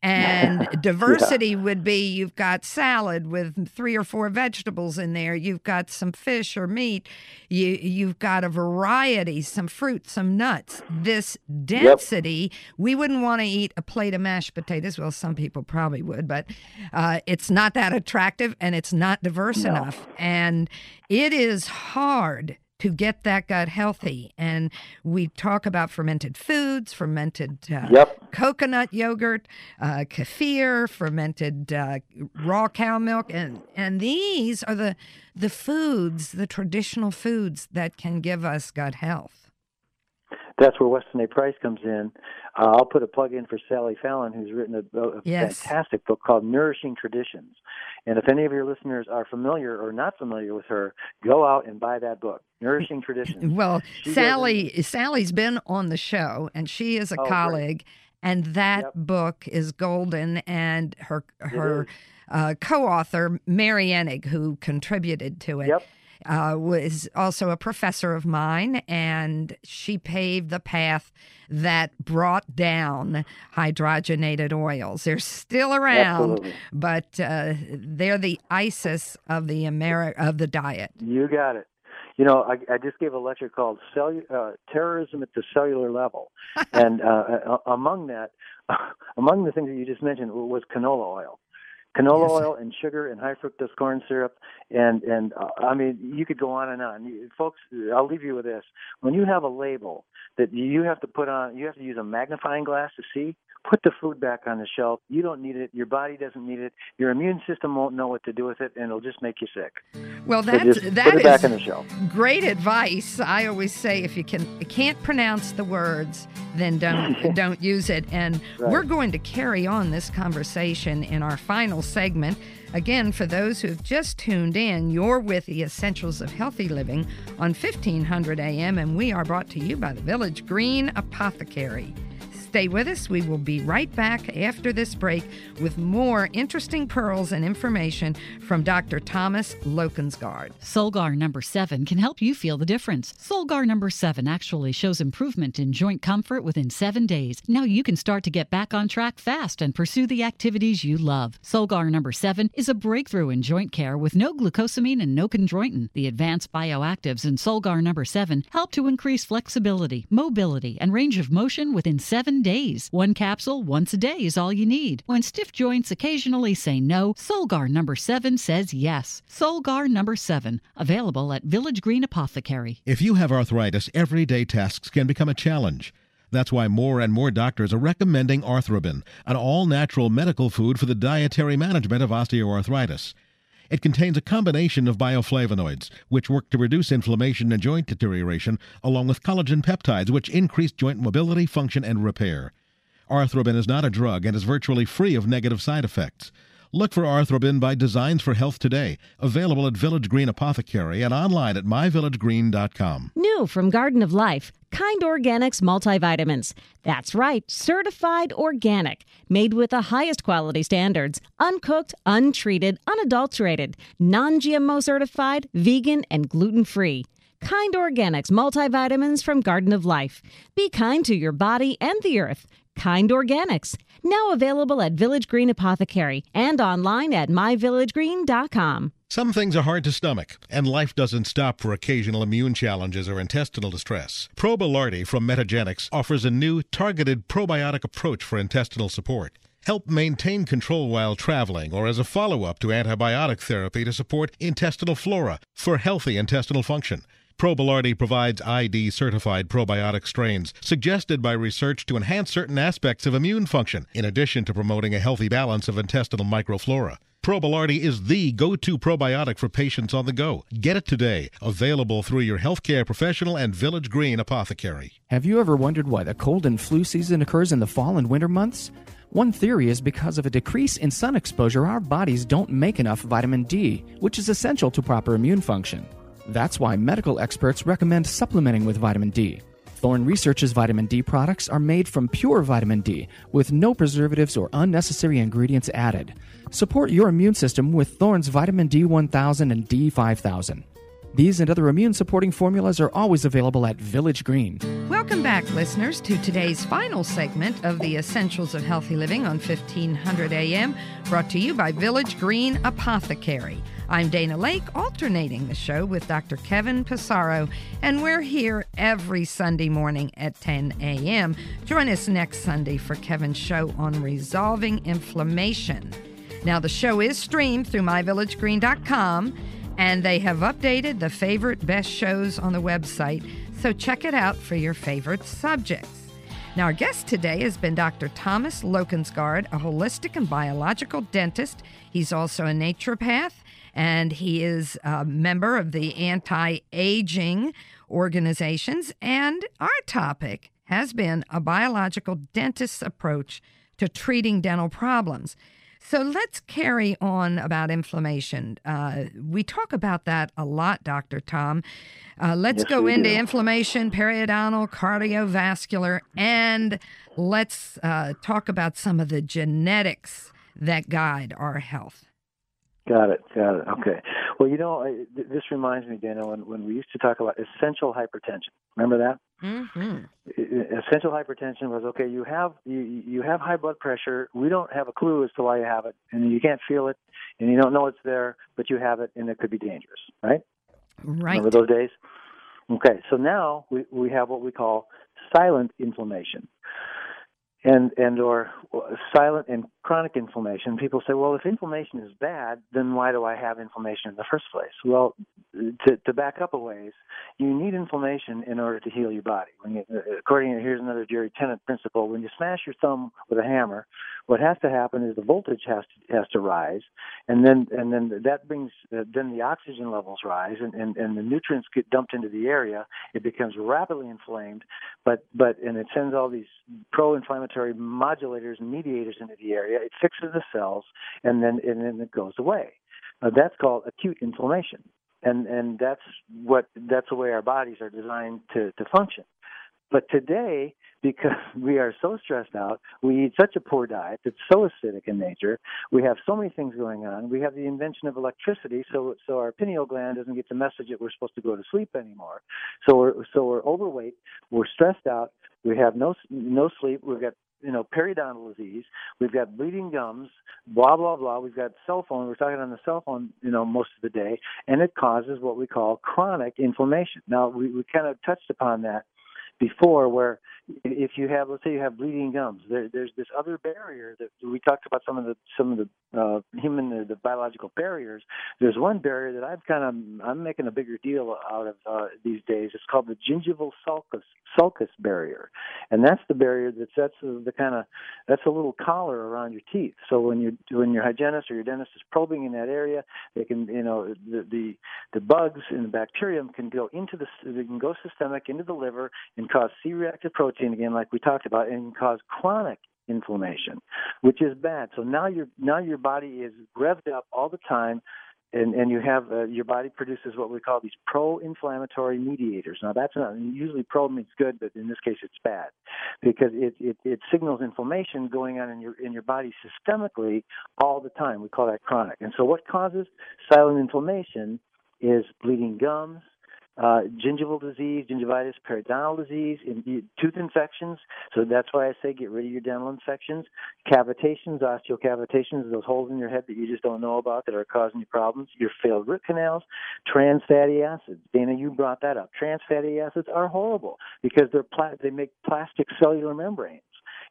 And diversity yeah. would be you've got salad with three or four vegetables in there. You've got some fish or meat. You you've got a variety, some fruit, some nuts. This density, yep. we wouldn't want to eat a plate of mashed potatoes. Well, some people probably would, but uh, it's not that attractive and it's not diverse no. enough. And it is hard to get that gut healthy. And we talk about fermented foods, fermented uh, yep. coconut yogurt, uh, kefir, fermented uh, raw cow milk, and and these are the the foods, the traditional foods that can give us gut health that's where Weston A. Price comes in. Uh, I'll put a plug in for Sally Fallon, who's written a, a yes. fantastic book called Nourishing Traditions. And if any of your listeners are familiar or not familiar with her, go out and buy that book, Nourishing Traditions. Well, she Sally Sally's been on the show, and she is a oh, colleague, great. and that yep. book is golden. And her her uh, co-author Mary Enig, who contributed to it. Yep uh, was also a professor of mine, and she paved the path that brought down hydrogenated oils. They're still around, Absolutely. but uh, they're the ISIS of the Ameri- of the diet. You got it. You know, I, I just gave a lecture called Cellu- uh, "Terrorism at the Cellular Level," and uh, among that, among the things that you just mentioned was canola oil canola yes. oil and sugar and high fructose corn syrup and and uh, I mean you could go on and on. Folks, I'll leave you with this. When you have a label that you have to put on, you have to use a magnifying glass to see. Put the food back on the shelf. You don't need it. Your body doesn't need it. Your immune system won't know what to do with it, and it'll just make you sick. Well, that's so that is back on the shelf. great advice. I always say if you can can't pronounce the words, then don't don't use it. And right. we're going to carry on this conversation in our final segment. Again, for those who've just tuned in, you're with the Essentials of Healthy Living on 1500 AM, and we are brought to you by the Village Green Apothecary. Stay with us. We will be right back after this break with more interesting pearls and information from Dr. Thomas Lokensgaard. Solgar number 7 can help you feel the difference. Solgar number 7 actually shows improvement in joint comfort within 7 days. Now you can start to get back on track fast and pursue the activities you love. Solgar number 7 is a breakthrough in joint care with no glucosamine and no chondroitin. The advanced bioactives in Solgar number 7 help to increase flexibility, mobility, and range of motion within 7 days. One capsule once a day is all you need. When stiff joints occasionally say no, Solgar number 7 says yes. Solgar number 7, available at Village Green Apothecary. If you have arthritis, everyday tasks can become a challenge. That's why more and more doctors are recommending Arthroben, an all natural medical food for the dietary management of osteoarthritis. It contains a combination of bioflavonoids, which work to reduce inflammation and joint deterioration, along with collagen peptides, which increase joint mobility, function, and repair. Arthroben is not a drug and is virtually free of negative side effects. Look for Arthroben by Designs for Health today, available at Village Green Apothecary and online at myvillagegreen.com. New from Garden of Life, Kind Organics multivitamins. That's right, certified organic, made with the highest quality standards, uncooked, untreated, unadulterated, non GMO certified, vegan, and gluten free. Kind Organics multivitamins from Garden of Life. Be kind to your body and the earth. Kind Organics. Now available at Village Green Apothecary and online at myvillagegreen.com. Some things are hard to stomach, and life doesn't stop for occasional immune challenges or intestinal distress. Probilardi from Metagenics offers a new targeted probiotic approach for intestinal support. Help maintain control while traveling or as a follow up to antibiotic therapy to support intestinal flora for healthy intestinal function. Probilardi provides ID certified probiotic strains suggested by research to enhance certain aspects of immune function, in addition to promoting a healthy balance of intestinal microflora. Probilardi is the go to probiotic for patients on the go. Get it today. Available through your healthcare professional and Village Green apothecary. Have you ever wondered why the cold and flu season occurs in the fall and winter months? One theory is because of a decrease in sun exposure, our bodies don't make enough vitamin D, which is essential to proper immune function. That's why medical experts recommend supplementing with vitamin D. Thorne Research's vitamin D products are made from pure vitamin D with no preservatives or unnecessary ingredients added. Support your immune system with Thorne's vitamin D1000 and D5000. These and other immune supporting formulas are always available at Village Green. Welcome back, listeners, to today's final segment of the Essentials of Healthy Living on 1500 AM, brought to you by Village Green Apothecary. I'm Dana Laake, alternating the show with Dr. Kevin Passero, and we're here every Sunday morning at 10 a.m. Join us next Sunday for Kevin's show on resolving inflammation. Now, the show is streamed through myvillagegreen.com, and they have updated the favorite best shows on the website, so check it out for your favorite subjects. Now, our guest today has been Dr. Thomas Lokensgaard, a holistic and biological dentist. He's also a naturopath and he is a member of the anti aging organizations. And our topic has been a biological dentist's approach to treating dental problems. So let's carry on about inflammation. Uh, we talk about that a lot, Dr. Tom. Uh, let's Yes, go into do. inflammation, periodontal, cardiovascular, and let's uh, talk about some of the genetics that guide our health. Got it. Got it. Okay. Well, you know, I, th- this reminds me, Dana, when, when we used to talk about essential hypertension. Remember that? Mm-hmm. Essential hypertension was okay. You have you you have high blood pressure. We don't have a clue as to why you have it, and you can't feel it, and you don't know it's there, but you have it, and it could be dangerous. Right? Right. Remember those days? Okay. So now we we have what we call silent inflammation. And and or silent and chronic inflammation. People say, well, if inflammation is bad, then why do I have inflammation in the first place? Well, to to back up a ways, you need inflammation in order to heal your body. You, according to here's another Jerry Tennant principle, when you smash your thumb with a hammer, what has to happen is the voltage has to has to rise, and then and then that brings uh, then the oxygen levels rise, and, and and the nutrients get dumped into the area. It becomes rapidly inflamed, but but and it sends all these pro-inflammatory modulators and mediators into the area. It fixes the cells, and then and then it goes away. Uh, that's called acute inflammation, and and that's what that's the way our bodies are designed to to function. But today, because we are so stressed out, we eat such a poor diet that's so acidic in nature. We have so many things going on. We have the invention of electricity, so so our pineal gland doesn't get the message that we're supposed to go to sleep anymore. So we're so we're overweight, we're stressed out, we have no no sleep, we've got you know periodontal disease, we've got bleeding gums, blah blah blah. We've got cell phone. We're talking on the cell phone, you know, most of the day, and it causes what we call chronic inflammation. Now we we kind of touched upon that before where if you have let's say you have bleeding gums there, there's this other barrier that we talked about some of the some of the uh, human the, the biological barriers. There's one barrier that i've kind of i'm making a bigger deal out of uh, these days. It's called the gingival sulcus sulcus barrier. And that's the barrier that sets the, the kind of that's a little collar around your teeth. So when you when your hygienist or your dentist is probing in that area they can you know the the, the bugs and the bacterium can go into the they can go systemic into the liver and cause C-reactive protein again, like we talked about, and cause chronic inflammation, which is bad. So now your now your body is revved up all the time and and you have uh, your body produces what we call these pro-inflammatory mediators. Now that's not usually pro means good, but in this case it's bad because it it, it signals inflammation going on in your in your body systemically all the time. We call that chronic. And so what causes silent inflammation is bleeding gums, uh, gingival disease, gingivitis, periodontal disease, in, tooth infections. So that's why I say get rid of your dental infections. Cavitations, osteocavitations, those holes in your head that you just don't know about that are causing you problems. Your failed root canals, trans fatty acids. Dana, you brought that up. Trans fatty acids are horrible because they're pla- they make plastic cellular membranes,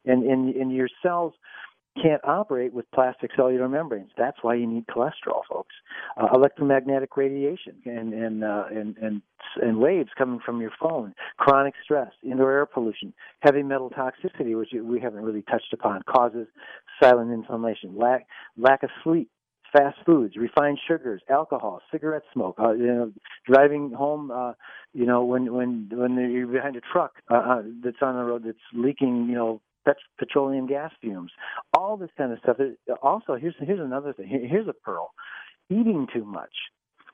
and in in your cells can't operate with plastic cellular membranes. That's why you need cholesterol, folks. Uh, electromagnetic radiation and and, uh, and and and waves coming from your phone, chronic stress, indoor air pollution, heavy metal toxicity, which we haven't really touched upon, causes silent inflammation. Lack lack of sleep, fast foods, refined sugars, alcohol, cigarette smoke, uh, you know, driving home, uh, you know, when when when you're behind a truck uh, uh, that's on the road that's leaking, you know, pet- petroleum gas fumes, all this kind of stuff. Also, here's here's another thing. Here's a pearl: eating too much.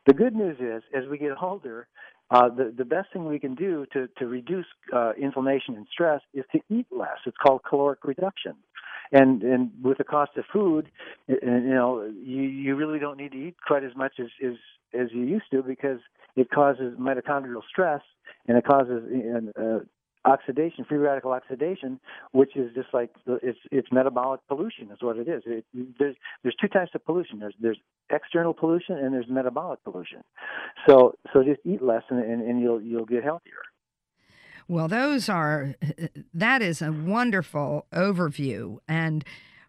The good news is, as we get older, uh, the the best thing we can do to to reduce uh, inflammation and stress is to eat less. It's called caloric reduction. And and with the cost of food, you know, you you really don't need to eat quite as much as as as you used to because it causes mitochondrial stress and it causes uh, oxidation, free radical oxidation, which is just like it's it's metabolic pollution is what it is. It, there's there's two types of pollution. There's there's external pollution and there's metabolic pollution. So so just eat less and, and, and you'll you'll get healthier. Well, those are that is a wonderful overview and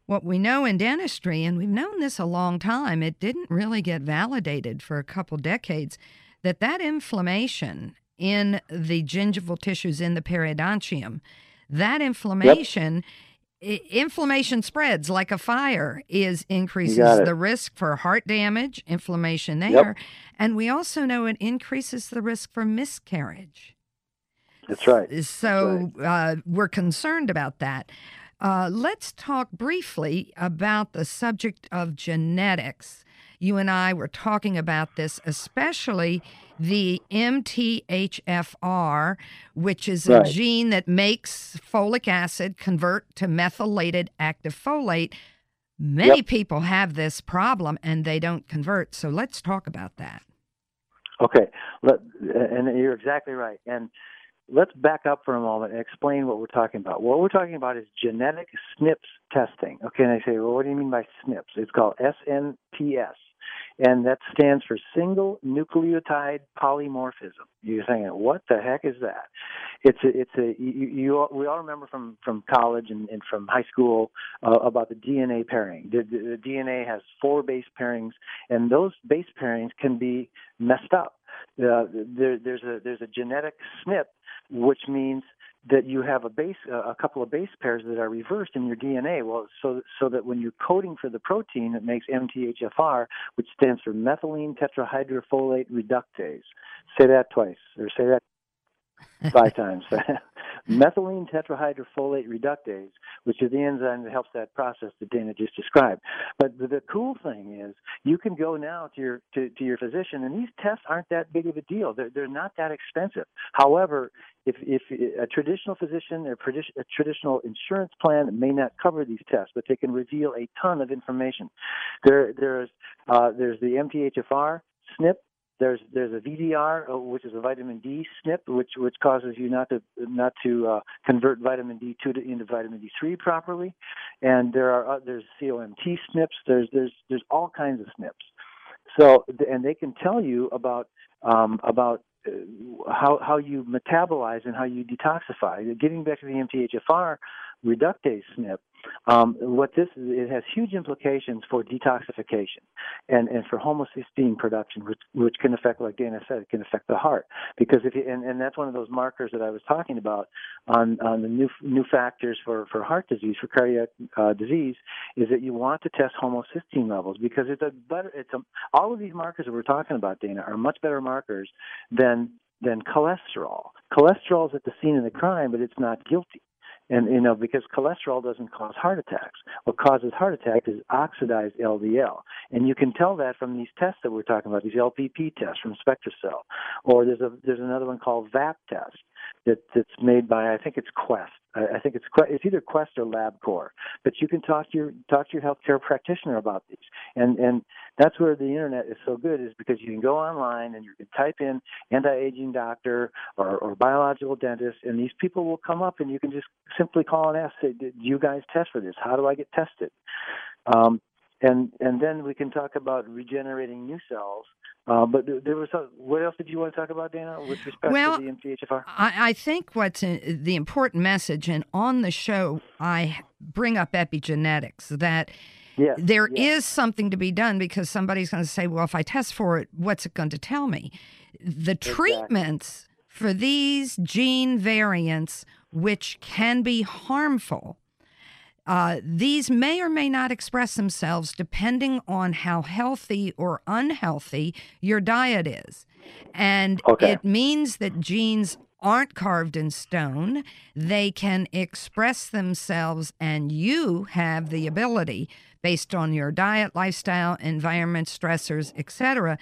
what we know in dentistry, and we've known this a long time, it didn't really get validated for a couple decades, that that inflammation in the gingival tissues in the periodontium. That inflammation. Yep. inflammation spreads like a fire is increases the risk for heart damage inflammation there yep. and we also know it increases the risk for miscarriage that's right so that's right. Uh, we're concerned about that uh, let's talk briefly about the subject of genetics you and I were talking about this, especially the MTHFR, which is a right. gene that makes folic acid convert to methylated active folate. Many yep. people have this problem and they don't convert. So let's talk about that. Okay, Let, and you're exactly right. And let's back up for a moment and explain what we're talking about. What we're talking about is genetic SNPs testing. Okay, and I say, well, what do you mean by SNPs? It's called SNPS and that stands for single nucleotide polymorphism. You're saying, what the heck is that? It's a, it's a you, you we all remember from from college and, and from high school uh, about the DNA pairing. The, the, the DNA has four base pairings, and those base pairings can be messed up. Uh, there, there's a there's a genetic SNP, which means that you have a base a couple of base pairs that are reversed in your DNA. Well, so so that when you're coding for the protein, it makes MTHFR, which stands for methylene tetrahydrofolate reductase. Say that twice, or say that five times. Methylene tetrahydrofolate reductase, which is the enzyme that helps that process that Dana just described. But the, the cool thing is, you can go now to your to, to your physician, and these tests aren't that big of a deal. They're they're not that expensive. However, if if a traditional physician or a traditional insurance plan may not cover these tests, but they can reveal a ton of information. There there's uh, there's the MTHFR SNP there's there's a VDR, uh, which is a vitamin D SNP, which which causes you not to not to uh, convert vitamin D2 to, into vitamin D3 properly, and there are uh, there's COMT SNPs. There's there's there's all kinds of SNPs. So and they can tell you about um, about uh, how how you metabolize and how you detoxify. Getting back to the MTHFR reductase SNP, um, what this is, it has huge implications for detoxification and, and for homocysteine production, which, which can affect, like Dana said, it can affect the heart. Because if you, and, and that's one of those markers that I was talking about on, on the new new factors for, for heart disease, for cardiac uh, disease, is that you want to test homocysteine levels because it's a better. It's a, all of these markers that we're talking about, Dana, are much better markers than than cholesterol. Cholesterol is at the scene of the crime, but it's not guilty And you know, because cholesterol doesn't cause heart attacks. What causes heart attacks is oxidized LDL, and you can tell that from these tests that we're talking about, these LPP tests from SpectraCell, or there's a there's another one called VAP test that that's made by I think it's Quest. I, I think it's it's either Quest or LabCorp. But you can talk to your talk to your healthcare practitioner about these, and and that's where the internet is so good is because you can go online and you can type in anti-aging doctor or, or biological dentist, and these people will come up, and you can just simply call and ask, say, "Did you guys test for this? How do I get tested?" Um, and and then we can talk about regenerating new cells. Uh, but there was what else did you want to talk about, Dana, with respect well, to the MTHFR? I, I think what's in, the important message, and on the show I bring up epigenetics that. Yes, there yes. is something to be done because somebody's going to say, well, if I test for it, what's it going to tell me? The Exactly. treatments for these gene variants, which can be harmful, uh, these may or may not express themselves depending on how healthy or unhealthy your diet is. And Okay. it means that genes aren't carved in stone. They can express themselves, and you have the ability, based on your diet, lifestyle, environment, stressors, etc.,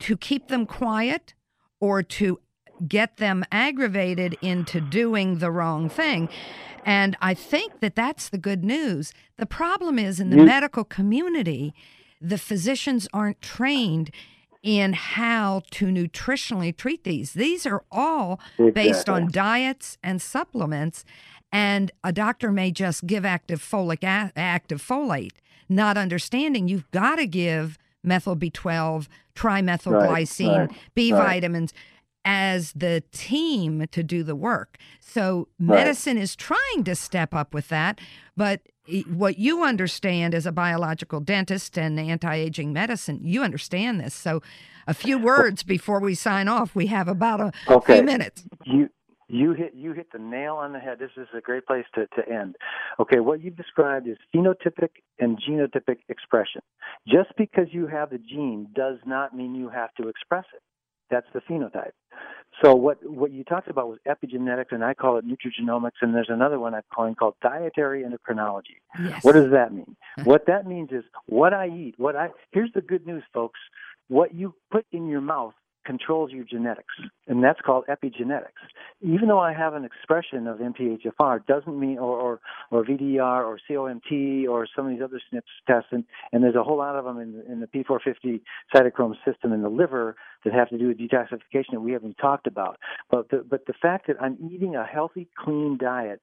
to keep them quiet or to get them aggravated into doing the wrong thing. And I think that that's the good news. The problem is in the medical community, the physicians aren't trained in how to nutritionally treat these. These are all based on diets and supplements, and a doctor may just give active folic active folate, not understanding you've got to give methyl B12, trimethylglycine, right, B right. vitamins as the team to do the work. So Right. medicine is trying to step up with that, but what you understand as a biological dentist and anti-aging medicine, you understand this. So a few words before we sign off. We have about a Okay. few minutes. You you hit you hit the nail on the head. This is a great place to, to end. Okay, what you've described is phenotypic and genotypic expression. Just because you have the gene does not mean you have to express it. That's the phenotype. So what what you talked about was epigenetics, and I call it nutrigenomics, and there's another one I'm calling called dietary endocrinology. Yes. What does that mean? Mm-hmm. what that means is what I eat. What I here's the good news, folks. What you put in your mouth controls your genetics, and that's called epigenetics. Even though I have an expression of MTHFR, doesn't mean or or, or VDR or COMT or some of these other SNPs tests, and, and there's a whole lot of them in, in the P450 cytochrome system in the liver that have to do with detoxification that we haven't talked about. But the, but the fact that I'm eating a healthy, clean diet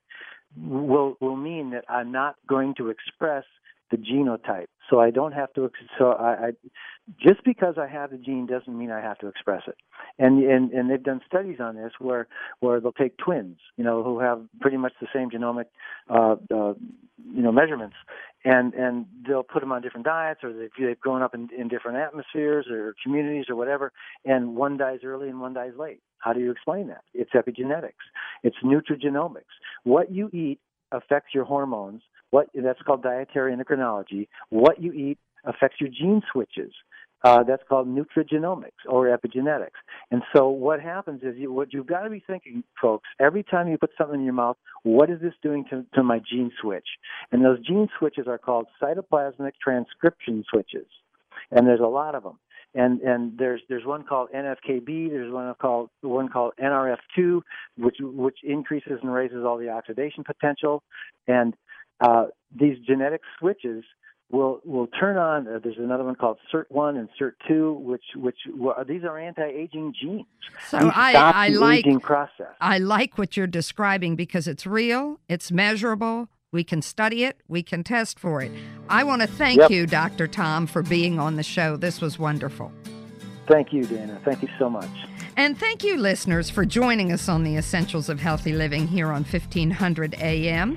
will will mean that I'm not going to express the genotype. So I don't have to. So I, I just because I have the gene doesn't mean I have to express it. And and and they've done studies on this where where they'll take twins, you know, who have pretty much the same genomic, uh, uh, you know, measurements, and and they'll put them on different diets or they've, they've grown up in, in different atmospheres or communities or whatever, and one dies early and one dies late. How do you explain that? It's epigenetics. It's nutrigenomics. What you eat affects your hormones. What that's called dietary endocrinology. What you eat affects your gene switches. Uh, that's called nutrigenomics or epigenetics. And so what happens is you, what you've got to be thinking, folks, every time you put something in your mouth, what is this doing to, to my gene switch? And those gene switches are called cytoplasmic transcription switches. And there's a lot of them. And and there's there's one called NFKB. There's one called one called NRF2, which which increases and raises all the oxidation potential. And uh, these genetic switches will will turn on. Uh, there's another one called SIRT1 and SIRT2, which which well, these are anti-aging genes. So These I, stop I the like aging process. I like what you're describing because it's real, it's measurable. We can study it, we can test for it. I want to thank Yep. you, Dr. Tom, for being on the show. This was wonderful. Thank you, Dana. Thank you so much. And thank you, listeners, for joining us on the Essentials of Healthy Living here on 1500 AM.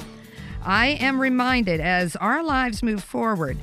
I am reminded as our lives move forward,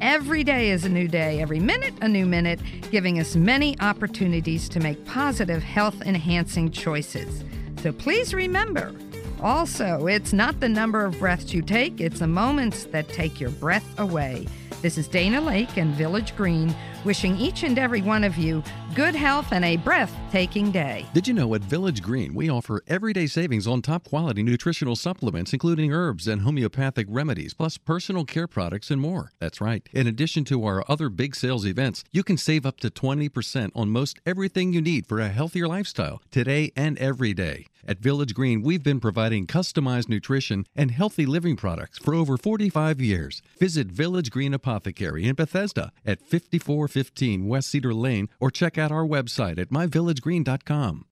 every day is a new day, every minute a new minute, giving us many opportunities to make positive, health enhancing choices. So please remember also, it's not the number of breaths you take, it's the moments that take your breath away. This is Dana Laake and Village Green wishing each and every one of you good health and a breathtaking day. Did you know at Village Green we offer everyday savings on top quality nutritional supplements, including herbs and homeopathic remedies, plus personal care products and more? That's right. In addition to our other big sales events, you can save up to 20% on most everything you need for a healthier lifestyle today and every day. At Village Green, we've been providing customized nutrition and healthy living products for over 45 years. Visit Village Green Apothecary in Bethesda at 5415 West Cedar Lane or check out our website at myvillagegreen.com.